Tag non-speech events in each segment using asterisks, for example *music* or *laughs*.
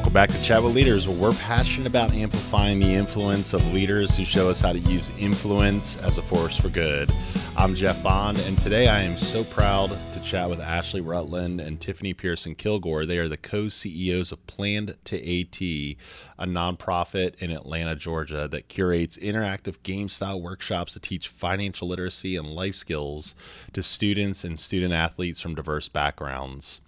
Welcome back to Chat with Leaders, where we're passionate about amplifying the influence of leaders who show us how to use influence as a force for good. I'm Jeff Bond, and today I am so proud to chat with Ashley Rutland and Tiffany Pearson Kilgore. They are the co CEOs of Planned to AT, a nonprofit in Atlanta, Georgia, that curates interactive game style workshops to teach financial literacy and life skills to students and student athletes from diverse backgrounds.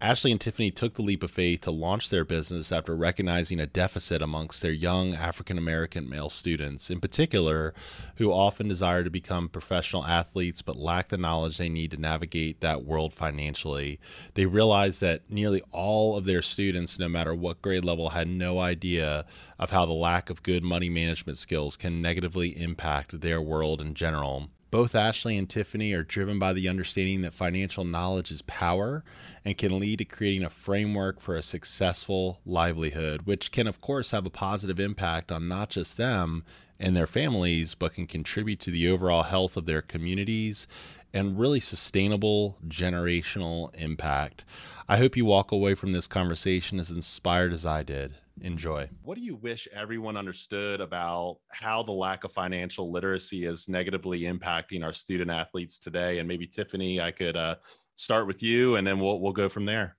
Ashley and Tiffany took the leap of faith to launch their business after recognizing a deficit amongst their young African American male students, in particular, who often desire to become professional athletes but lack the knowledge they need to navigate that world financially. They realized that nearly all of their students, no matter what grade level, had no idea of how the lack of good money management skills can negatively impact their world in general. Both Ashley and Tiffany are driven by the understanding that financial knowledge is power and can lead to creating a framework for a successful livelihood, which can, of course, have a positive impact on not just them and their families, but can contribute to the overall health of their communities and really sustainable generational impact. I hope you walk away from this conversation as inspired as I did enjoy. What do you wish everyone understood about how the lack of financial literacy is negatively impacting our student athletes today? And maybe Tiffany, I could uh, start with you, and then we'll we'll go from there.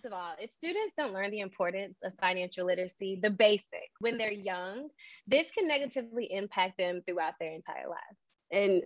First of all, if students don't learn the importance of financial literacy, the basic, when they're young, this can negatively impact them throughout their entire lives. And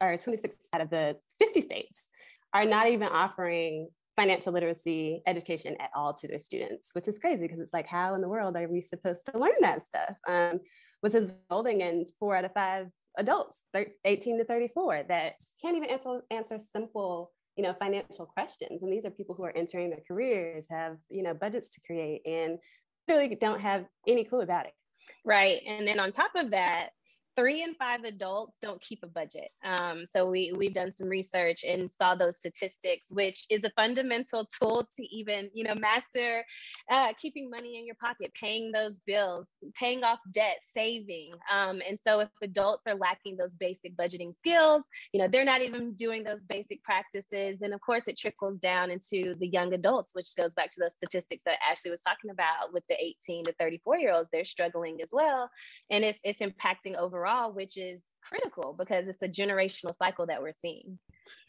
our 26 out of the 50 states are not even offering financial literacy education at all to their students, which is crazy because it's like, how in the world are we supposed to learn that stuff? Um, which is resulting in four out of five adults, 18 to 34, that can't even answer, answer simple you know financial questions. And these are people who are entering their careers have you know budgets to create and really don't have any clue about it. Right. And then on top of that three in five adults don't keep a budget. Um, so we we've done some research and saw those statistics, which is a fundamental tool to even you know master uh, keeping money in your pocket, paying those bills, paying off debt, saving. Um, and so if adults are lacking those basic budgeting skills, you know they're not even doing those basic practices, and of course it trickles down into the young adults, which goes back to those statistics that Ashley was talking about with the 18 to 34 year olds. They're struggling as well, and it's it's impacting overall overall, which is critical because it's a generational cycle that we're seeing.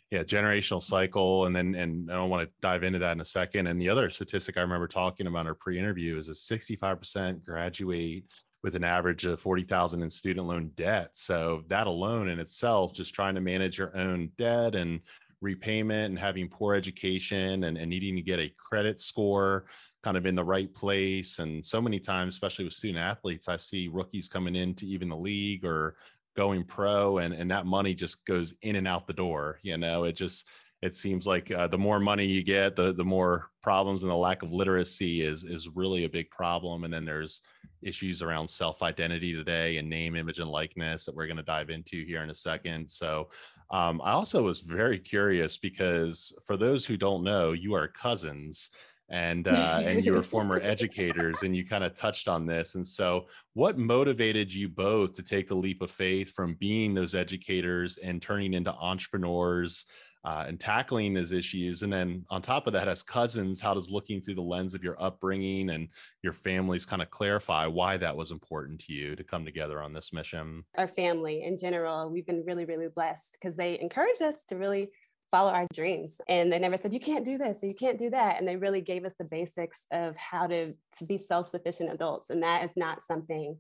Yeah, generational cycle. And then, and I don't want to dive into that in a second. And the other statistic I remember talking about in our pre interview is a 65% graduate with an average of 40,000 in student loan debt. So that alone in itself, just trying to manage your own debt and repayment and having poor education and, and needing to get a credit score kind of in the right place. And so many times, especially with student athletes, I see rookies coming into even the league or going pro and, and that money just goes in and out the door. You know, it just, it seems like uh, the more money you get, the the more problems and the lack of literacy is is really a big problem. And then there's issues around self identity today and name, image, and likeness that we're going to dive into here in a second. So um, I also was very curious because for those who don't know, you are cousins and *laughs* uh, and you were former educators and you kind of touched on this and so what motivated you both to take the leap of faith from being those educators and turning into entrepreneurs uh, and tackling those issues? And then on top of that as cousins how does looking through the lens of your upbringing and your families kind of clarify why that was important to you to come together on this mission? Our family in general we've been really really blessed because they encourage us to really follow our dreams. And they never said, you can't do this, or you can't do that. And they really gave us the basics of how to, to be self-sufficient adults. And that is not something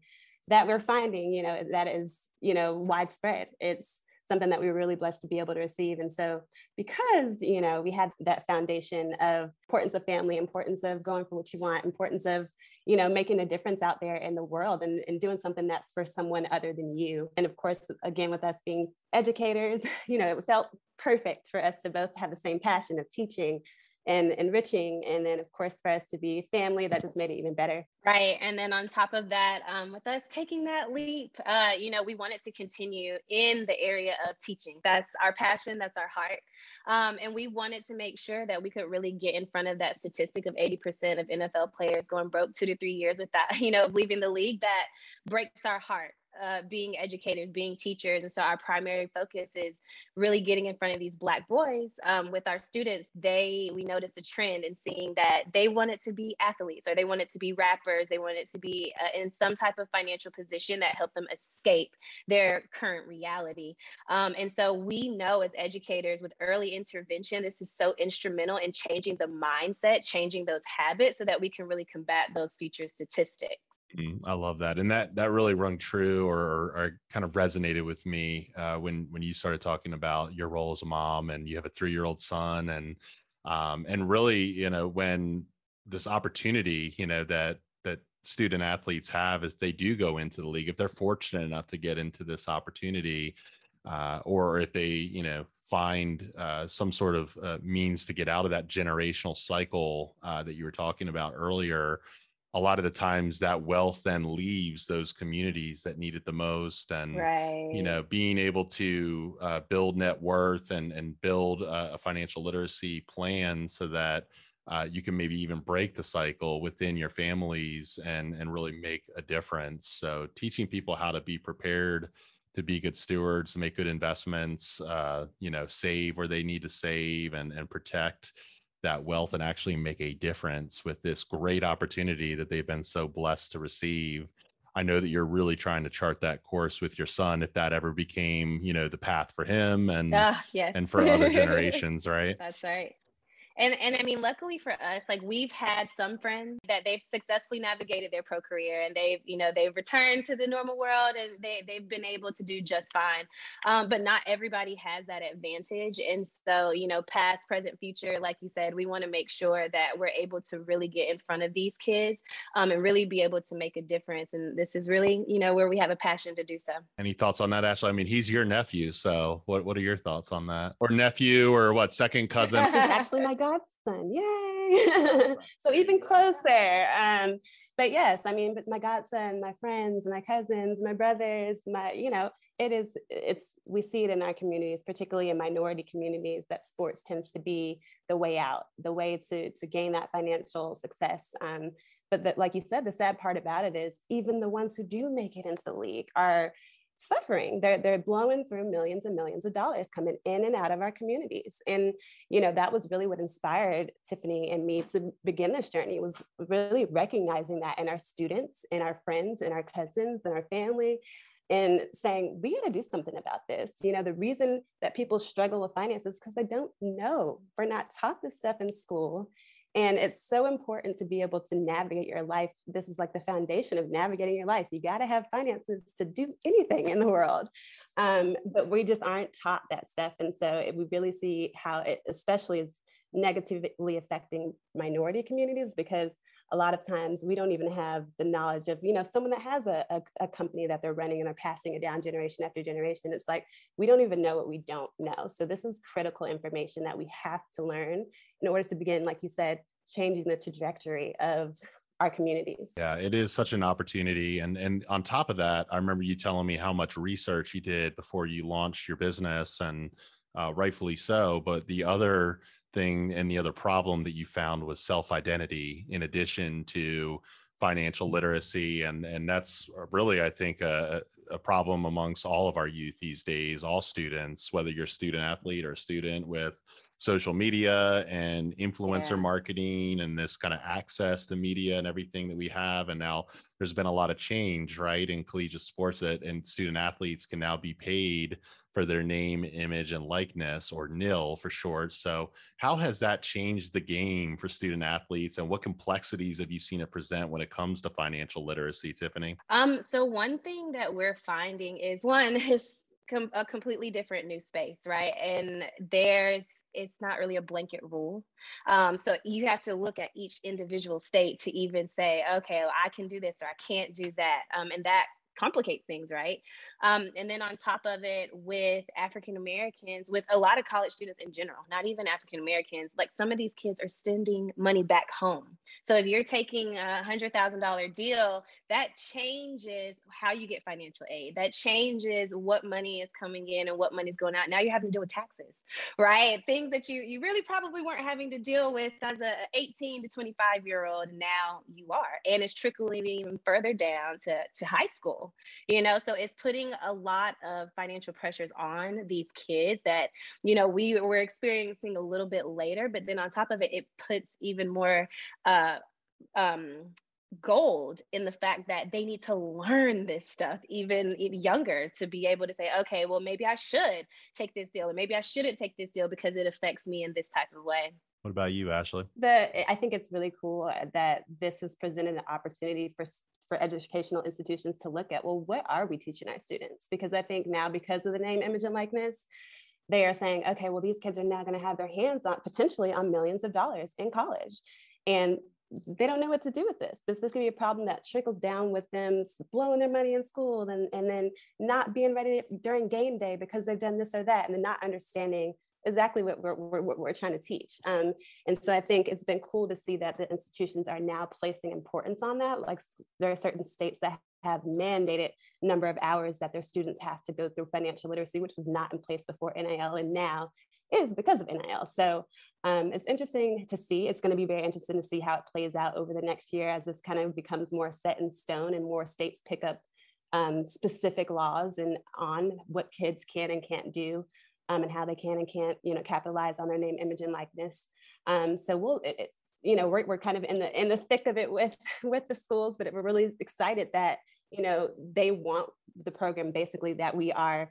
that we're finding, you know, that is, you know, widespread. It's something that we were really blessed to be able to receive. And so because, you know, we had that foundation of importance of family, importance of going for what you want, importance of, you know, making a difference out there in the world and, and doing something that's for someone other than you. And of course, again, with us being educators, *laughs* you know, it felt perfect for us to both have the same passion of teaching and enriching and then of course for us to be family that just made it even better. Right and then on top of that um, with us taking that leap uh, you know we wanted to continue in the area of teaching. That's our passion that's our heart um, and we wanted to make sure that we could really get in front of that statistic of 80% of nfl players going broke two to three years without *laughs* you know leaving the league that breaks our heart uh, being educators, being teachers. And so our primary focus is really getting in front of these Black boys um, with our students. They, we noticed a trend in seeing that they wanted to be athletes or they wanted to be rappers. They wanted to be uh, in some type of financial position that helped them escape their current reality. Um, and so we know as educators with early intervention, this is so instrumental in changing the mindset, changing those habits so that we can really combat those future statistics. Mm, I love that, and that that really rung true, or, or, kind of resonated with me uh, when when you started talking about your role as a mom, and you have a three year old son, and um, and really, you know, when this opportunity, you know, that that student athletes have if they do go into the league, if they're fortunate enough to get into this opportunity, uh, or if they, you know, find uh, some sort of uh, means to get out of that generational cycle uh, that you were talking about earlier a lot of the times that wealth then leaves those communities that need it the most and right. you know being able to uh, build net worth and and build a, a financial literacy plan so that uh, you can maybe even break the cycle within your families and and really make a difference so teaching people how to be prepared to be good stewards make good investments uh, you know save where they need to save and and protect that wealth and actually make a difference with this great opportunity that they've been so blessed to receive. I know that you're really trying to chart that course with your son if that ever became you know the path for him and uh, yes. and for other *laughs* generations right? That's right and and I mean, luckily for us, like we've had some friends that they've successfully navigated their pro career and they've, you know, they've returned to the normal world and they they've been able to do just fine. Um, but not everybody has that advantage. And so, you know, past, present, future, like you said, we want to make sure that we're able to really get in front of these kids um, and really be able to make a difference. And this is really, you know, where we have a passion to do so. Any thoughts on that, Ashley? I mean, he's your nephew, so what what are your thoughts on that? Or nephew, or what? Second cousin? actually my godson. Yay! *laughs* so even closer. Um, but yes, I mean, but my godson, my friends, my cousins, my brothers, my, you know, it is, it's, we see it in our communities, particularly in minority communities, that sports tends to be the way out, the way to, to gain that financial success. Um, but that, like you said, the sad part about it is even the ones who do make it into the league are suffering. They're, they're blowing through millions and millions of dollars coming in and out of our communities. And, you know, that was really what inspired Tiffany and me to begin this journey was really recognizing that in our students, in our friends, in our cousins, in our family, and saying, we got to do something about this. You know, the reason that people struggle with finances because they don't know. We're not taught this stuff in school. And it's so important to be able to navigate your life. This is like the foundation of navigating your life. You got to have finances to do anything in the world. Um, but we just aren't taught that stuff. And so we really see how it, especially is negatively affecting minority communities because a lot of times we don't even have the knowledge of you know someone that has a, a, a, company that they're running and are passing it down generation after generation it's like we don't even know what we don't know so this is critical information that we have to learn in order to begin like you said changing the trajectory of our communities. Yeah, it is such an opportunity. And and on top of that, I remember you telling me how much research you did before you launched your business and uh, rightfully so. But the other thing and the other problem that you found was self-identity in addition to financial mm-hmm. literacy and and that's really i think a, a problem amongst all of our youth these days all students whether you're a student athlete or a student with social media and influencer yeah. marketing and this kind of access to media and everything that we have and now there's been a lot of change right in collegiate sports that and student athletes can now be paid for their name image and likeness or nil for short. So how has that changed the game for student athletes and what complexities have you seen it present when it comes to financial literacy tiffany? Um so one thing that we're finding is one *laughs* is com- a completely different new space right? And there's it's not really a blanket rule. Um, so you have to look at each individual state to even say, okay, well, I can do this or I can't do that. Um, and that complicate things, right? Um, and then on top of it, with African Americans, with a lot of college students in general, not even African Americans, like some of these kids are sending money back home. So if you're taking a hundred thousand dollar deal, that changes how you get financial aid. That changes what money is coming in and what money is going out. Now you're having to deal with taxes, right? Things that you you really probably weren't having to deal with as a 18 to 25 year old. Now you are, and it's trickling even further down to to high school school you know? So it's putting a lot of financial pressures on these kids that you know we were experiencing a little bit later but then on top of it it puts even more uh, um, gold in the fact that they need to learn this stuff even younger to be able to say okay well maybe i should take this deal or maybe i shouldn't take this deal because it affects me in this type of way. What about you ashley? The i think it's really cool that this has presented an opportunity for for educational institutions to look at well what are we teaching our students because i think now because of the name image and likeness they are saying okay well these kids are now going to have their hands on potentially on millions of dollars in college and they don't know what to do with this. This, this could be a problem that trickles down with them blowing their money in school and, and then not being ready during game day because they've done this or that and then not understanding exactly what we're, what we're trying to teach. Um, and so I think it's been cool to see that the institutions are now placing importance on that. Like there are certain states that have mandated number of hours that their students have to go through financial literacy, which was not in place before NIL. And now is because of NIL. So um, it's interesting to see. It's going to be very interesting to see how it plays out over the next year as this kind of becomes more set in stone and more states pick up um, specific laws and on what kids can and can't do um, and how they can and can't, you know, capitalize on their name, image, and likeness. Um, so we'll, it, it, you know, we're, we're kind of in the in the thick of it with *laughs* with the schools, but we're really excited that you know they want the program basically that we are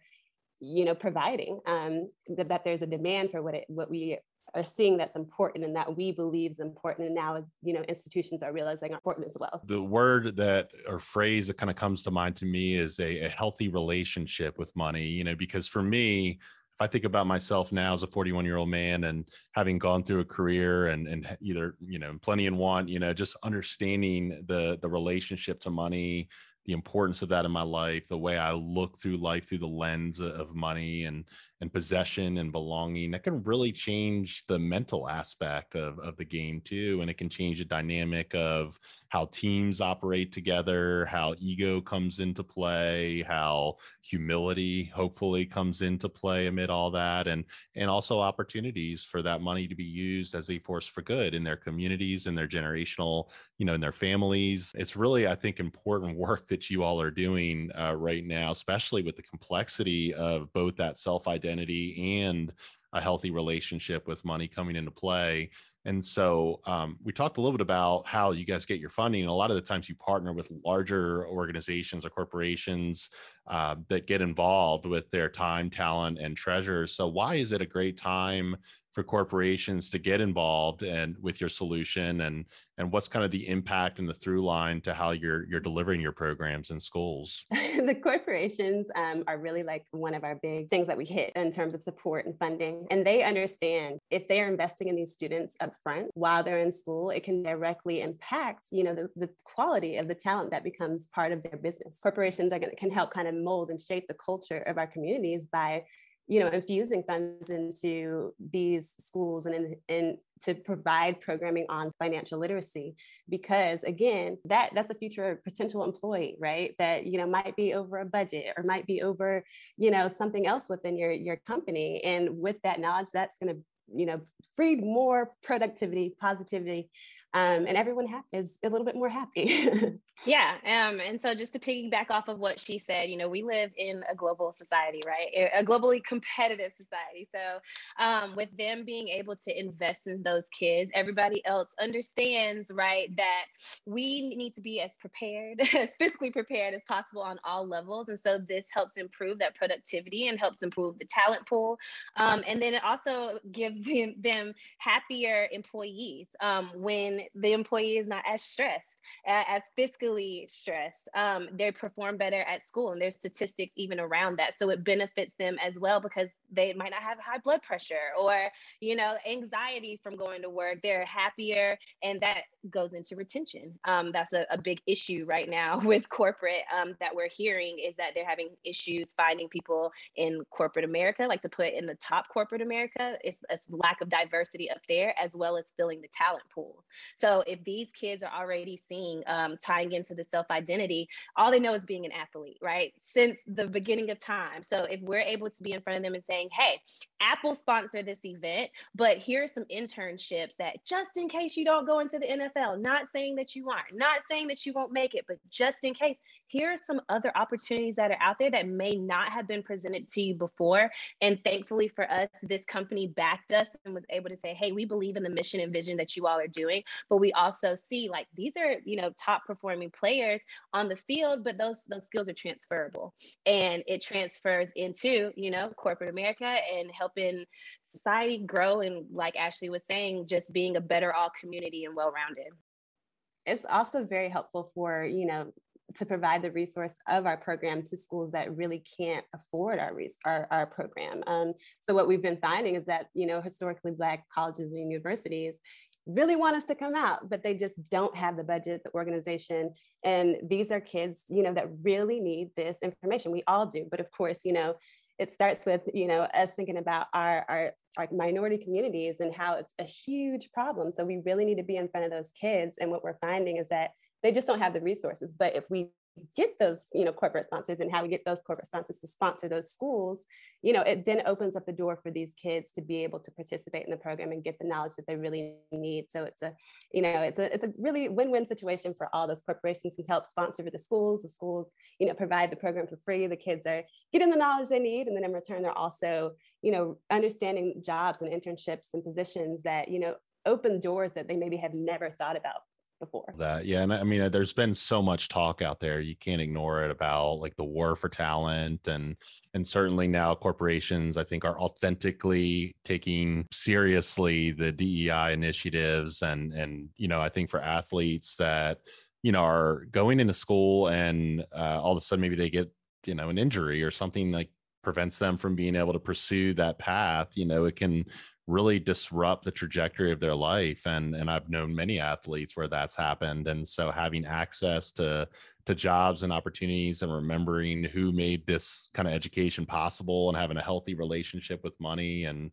you know providing um, that, that there's a demand for what it what we are seeing that's important and that we believe is important and now you know institutions are realizing are important as well the word that or phrase that kind of comes to mind to me is a, a healthy relationship with money you know because for me I think about myself now as a 41 year old man and having gone through a career and, and either, you know, plenty and want, you know, just understanding the, the relationship to money, the importance of that in my life, the way I look through life through the lens of money and and possession and belonging, that can really change the mental aspect of, of the game too. And it can change the dynamic of how teams operate together, how ego comes into play, how humility hopefully comes into play amid all that, and and also opportunities for that money to be used as a force for good in their communities, in their generational, you know, in their families. It's really, I think, important *laughs* work that you all are doing uh, right now, especially with the complexity of both that self identity and a healthy relationship with money coming into play and so um, we talked a little bit about how you guys get your funding. And a lot of the times you partner with larger organizations or corporations uh, that get involved with their time, talent, and treasure. So why is it a great time for corporations to get involved and with your solution and and what's kind of the impact and the through line to how you're you're delivering your programs in schools? *laughs* The corporations um, are really like one of our big things that we hit in terms of support and funding and they understand if they are investing in these students up front while they're in school it can directly impact you know the, the quality of the talent that becomes part of their business. Corporations are going to can help kind of mold and shape the culture of our communities by you know, infusing funds into these schools and in, in to provide programming on financial literacy because again that that's a future potential employee right? That you know might be over a budget or might be over you know something else within your your company. And with that knowledge that's going to you know breed more productivity positivity um, and everyone ha- is a little bit more happy. *laughs* yeah. Um, and so just to piggyback off of what she said, you know, we live in a global society, right? A globally competitive society. So um, with them being able to invest in those kids, everybody else understands, right, that we need to be as prepared, *laughs* as physically prepared as possible on all levels. And so this helps improve that productivity and helps improve the talent pool. Um, and then it also gives *laughs* them, them happier employees um, the employee is not as stressed, as fiscally stressed. Um, they perform better at school, and there's statistics even around that. So it benefits them as well because they might not have high blood pressure or you know anxiety from going to work. They're happier, and that goes into retention. Um, that's a, a, big issue right now *laughs* with corporate um, that we're hearing is that they're having issues finding people in corporate America, like to put in the top corporate America. It's, it's lack of diversity up there as well as filling the talent pools. So if these kids are already seeing um, tying into the self identity, all they know is being an athlete, right? Since the beginning of time. So if we're able to be in front of them and saying, hey, Apple sponsored this event, but here's some internships that just in case you don't go into the NFL, not saying that you aren't, not saying that you won't make it, but just in case, here are some other opportunities that are out there that may not have been presented to you before. And thankfully for us, this company backed us and was able to say, hey, we believe in the mission and vision that you all are doing. But we also see like these are, you know, top performing players on the field, but those those skills are transferable. And it transfers into, you know, corporate America and helping society grow and like Ashley was saying, just being a better all community and well-rounded it's also very helpful for you know to provide the resource of our program to schools that really can't afford our, our, our program. Um, so what we've been finding is that, you know, historically Black colleges and universities really want us to come out, but they just don't have the budget, the organization. And these are kids, you know, that really need this information. We all do. But of course, you know, it starts with, you know, us thinking about our, our, our minority communities and how it's a huge problem. So we really need to be in front of those kids. And what we're finding is that they just don't have the resources. But if we get those, you know, corporate sponsors and how we get those corporate sponsors to sponsor those schools, you know, it then opens up the door for these kids to be able to participate in the program and get the knowledge that they really need. So it's a, you know, it's a it's a really win-win situation for all those corporations to help sponsor the schools. The schools, you know, provide the program for free. The kids are getting the knowledge they need, and then in return, they're also, you know, understanding jobs and internships and positions that, you know, open doors that they maybe have never thought about before. That yeah, and I mean, there's been so much talk out there. You can't ignore it about like the war for talent, and and certainly now corporations, I think, are authentically taking seriously the DEI initiatives, and and you know, I think for athletes that you know are going into school and uh, all of a sudden maybe they get you know an injury or something like prevents them from being able to pursue that path you know it can really disrupt the trajectory of their life and and I've known many athletes where that's happened and so having access to to jobs and opportunities and remembering who made this kind of education possible and having a healthy relationship with money and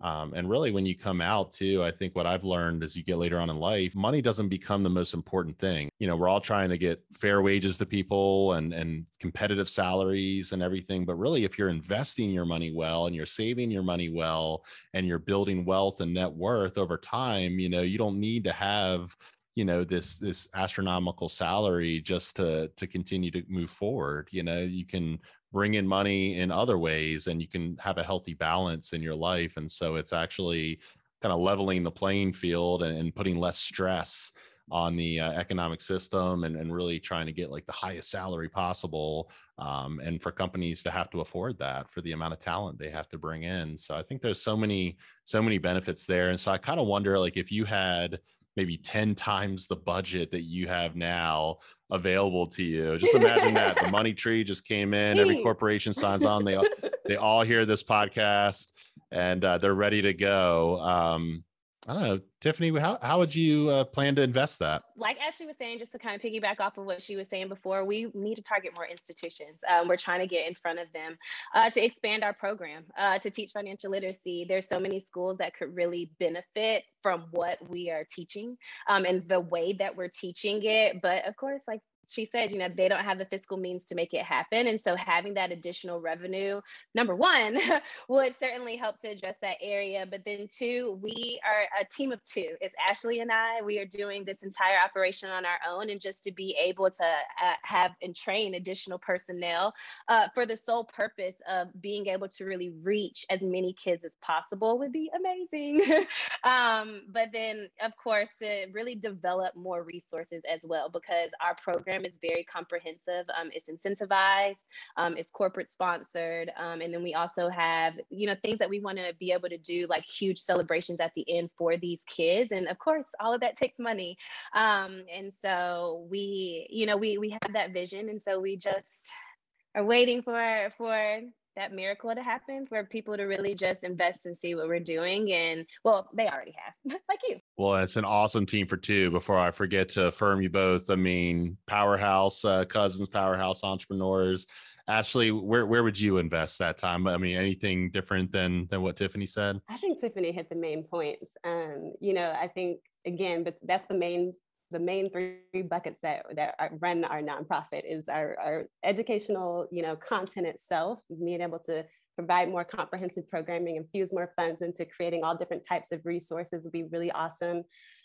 um, and really, when you come out too, I think what I've learned as you get later on in life, money doesn't become the most important thing. You know, we're all trying to get fair wages to people and and competitive salaries and everything. But really, if you're investing your money well and you're saving your money well and you're building wealth and net worth over time, you know, you don't need to have you know this this astronomical salary just to to continue to move forward you know you can bring in money in other ways and you can have a healthy balance in your life and so it's actually kind of leveling the playing field and, and putting less stress on the uh, economic system and, and really trying to get like the highest salary possible um, and for companies to have to afford that for the amount of talent they have to bring in. So i think there's so many so many benefits there and so i kind of wonder like if you had maybe 10 times the budget that you have now available to you. Just imagine that the *laughs* money tree just came in, every corporation signs on, they all, *laughs* they all hear this podcast and uh, they're ready to go. Um, I don't know, Tiffany, how, how would you uh, plan to invest that? Like Ashley was saying, just to kind of piggyback off of what she was saying before, we need to target more institutions. Um, we're trying to get in front of them uh, to expand our program, uh, to teach financial literacy. There's so many schools that could really benefit from what we are teaching um, and the way that we're teaching it. But of course, like she said, you know, they don't have the fiscal means to make it happen. And so having that additional revenue, number one, *laughs* would certainly help to address that area. But then two, we are a team of two. It's Ashley and I. We are doing this entire operation on our own. And just to be able to uh, have and train additional personnel uh, for the sole purpose of being able to really reach as many kids as possible would be amazing. *laughs* um, but then, of course, to really develop more resources as well, because our program program is very comprehensive. Um, it's incentivized, um, it's corporate sponsored, um, and then we also have you know things that we want to be able to do like huge celebrations at the end for these kids, and of course all of that takes money. Um, and so we you know we we have that vision, and so we just are waiting for for that miracle to happen for people to really just invest and see what we're doing. And well, they already have, *laughs* like you. Well, it's an awesome team for two. Before I forget to affirm you both, I mean, powerhouse uh, cousins, powerhouse entrepreneurs. Ashley, where where would you invest that time? I mean, anything different than than what Tiffany said? I think Tiffany hit the main points. Um, you know, I think again, but that's the main the main three buckets that, that run our nonprofit is our, our educational, you know, content itself, being able to provide more comprehensive programming, infuse more funds into creating all different types of resources would be really awesome.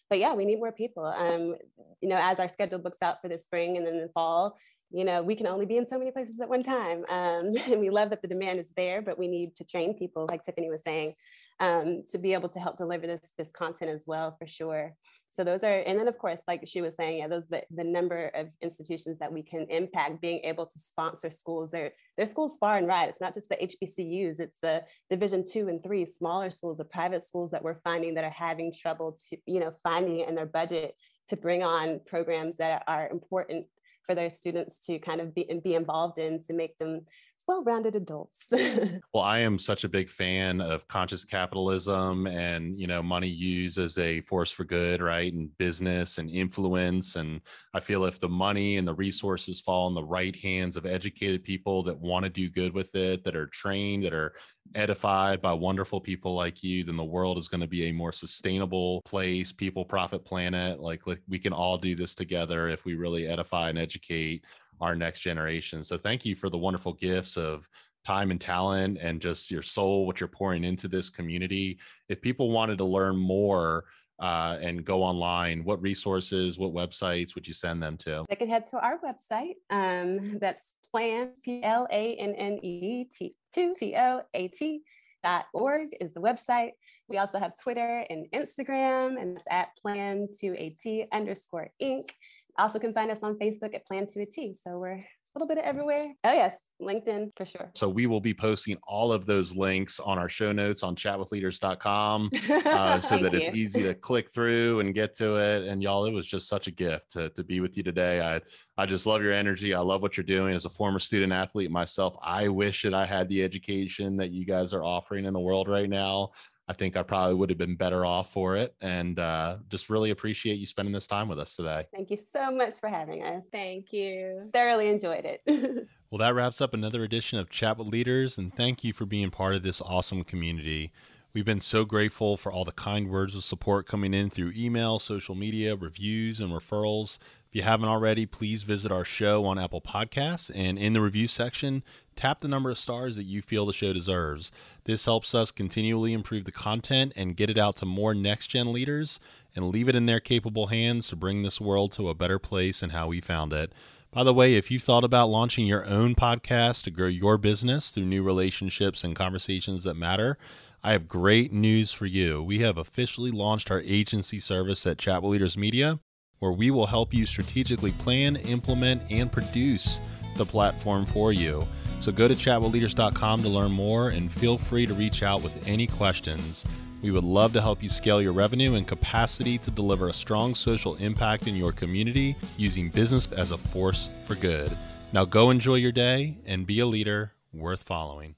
But yeah, we need more people. Um, you know, as our schedule books out for the spring and then the fall, you know, we can only be in so many places at one time. Um, *laughs* and we love that the demand is there, but we need to train people, like Tiffany was saying, um, to be able to help deliver this, this content as well, for sure. So those are, and then of course, like she was saying, yeah, those the, the number of institutions that we can impact, being able to sponsor schools. They're, they're schools far and wide. It's not just the HBCUs, it's the division two and three, smaller schools, the private schools that we're finding that are having trouble to, you know, finding in their budget to bring on programs that are important for their students to kind of be, be involved in to make them well-rounded adults. *laughs* well, I am such a big fan of conscious capitalism and, you know, money used as a force for good, right? And business and influence. And I feel if the money and the resources fall in the right hands of educated people that want to do good with it, that are trained, that are edified by wonderful people like you, then the world is going to be a more sustainable place, people, profit, planet. Like we can all do this together if we really edify and educate our next generation. So thank you for the wonderful gifts of time and talent and just your soul, what you're pouring into this community. If people wanted to learn more uh, and go online, what resources, what websites would you send them to? They can head to our website. Um, that's plan, P L A N N E T, T O A T dot org is the website. We also have Twitter and Instagram, and it's at plan to at underscore inc. Also can find us on Facebook at plan to a t. So we're a little bit of everywhere. Oh yes, LinkedIn for sure. So we will be posting all of those links on our show notes on chatwithleaders.com *laughs* uh, so that it's easy to click through and get to it. And y'all, it was just such a gift to, to be with you today. I I just love your energy. I love what you're doing as a former student athlete myself. I wish that I had the education that you guys are offering in the world right now. I think I probably would have been better off for it. And uh, just really appreciate you spending this time with us today. Thank you so much for having us. Thank you. Thoroughly enjoyed it. *laughs* well, that wraps up another edition of Chat with Leaders. And thank you for being part of this awesome community. We've been so grateful for all the kind words of support coming in through email, social media, reviews, and referrals. If you haven't already, please visit our show on Apple Podcasts and in the review section, tap the number of stars that you feel the show deserves. This helps us continually improve the content and get it out to more next gen leaders and leave it in their capable hands to bring this world to a better place and how we found it. By the way, if you thought about launching your own podcast to grow your business through new relationships and conversations that matter, I have great news for you. We have officially launched our agency service at Chat Leaders Media where we will help you strategically plan, implement, and produce the platform for you. So go to chatwithleaders.com to learn more and feel free to reach out with any questions. We would love to help you scale your revenue and capacity to deliver a strong social impact in your community using business as a force for good. Now go enjoy your day and be a leader worth following.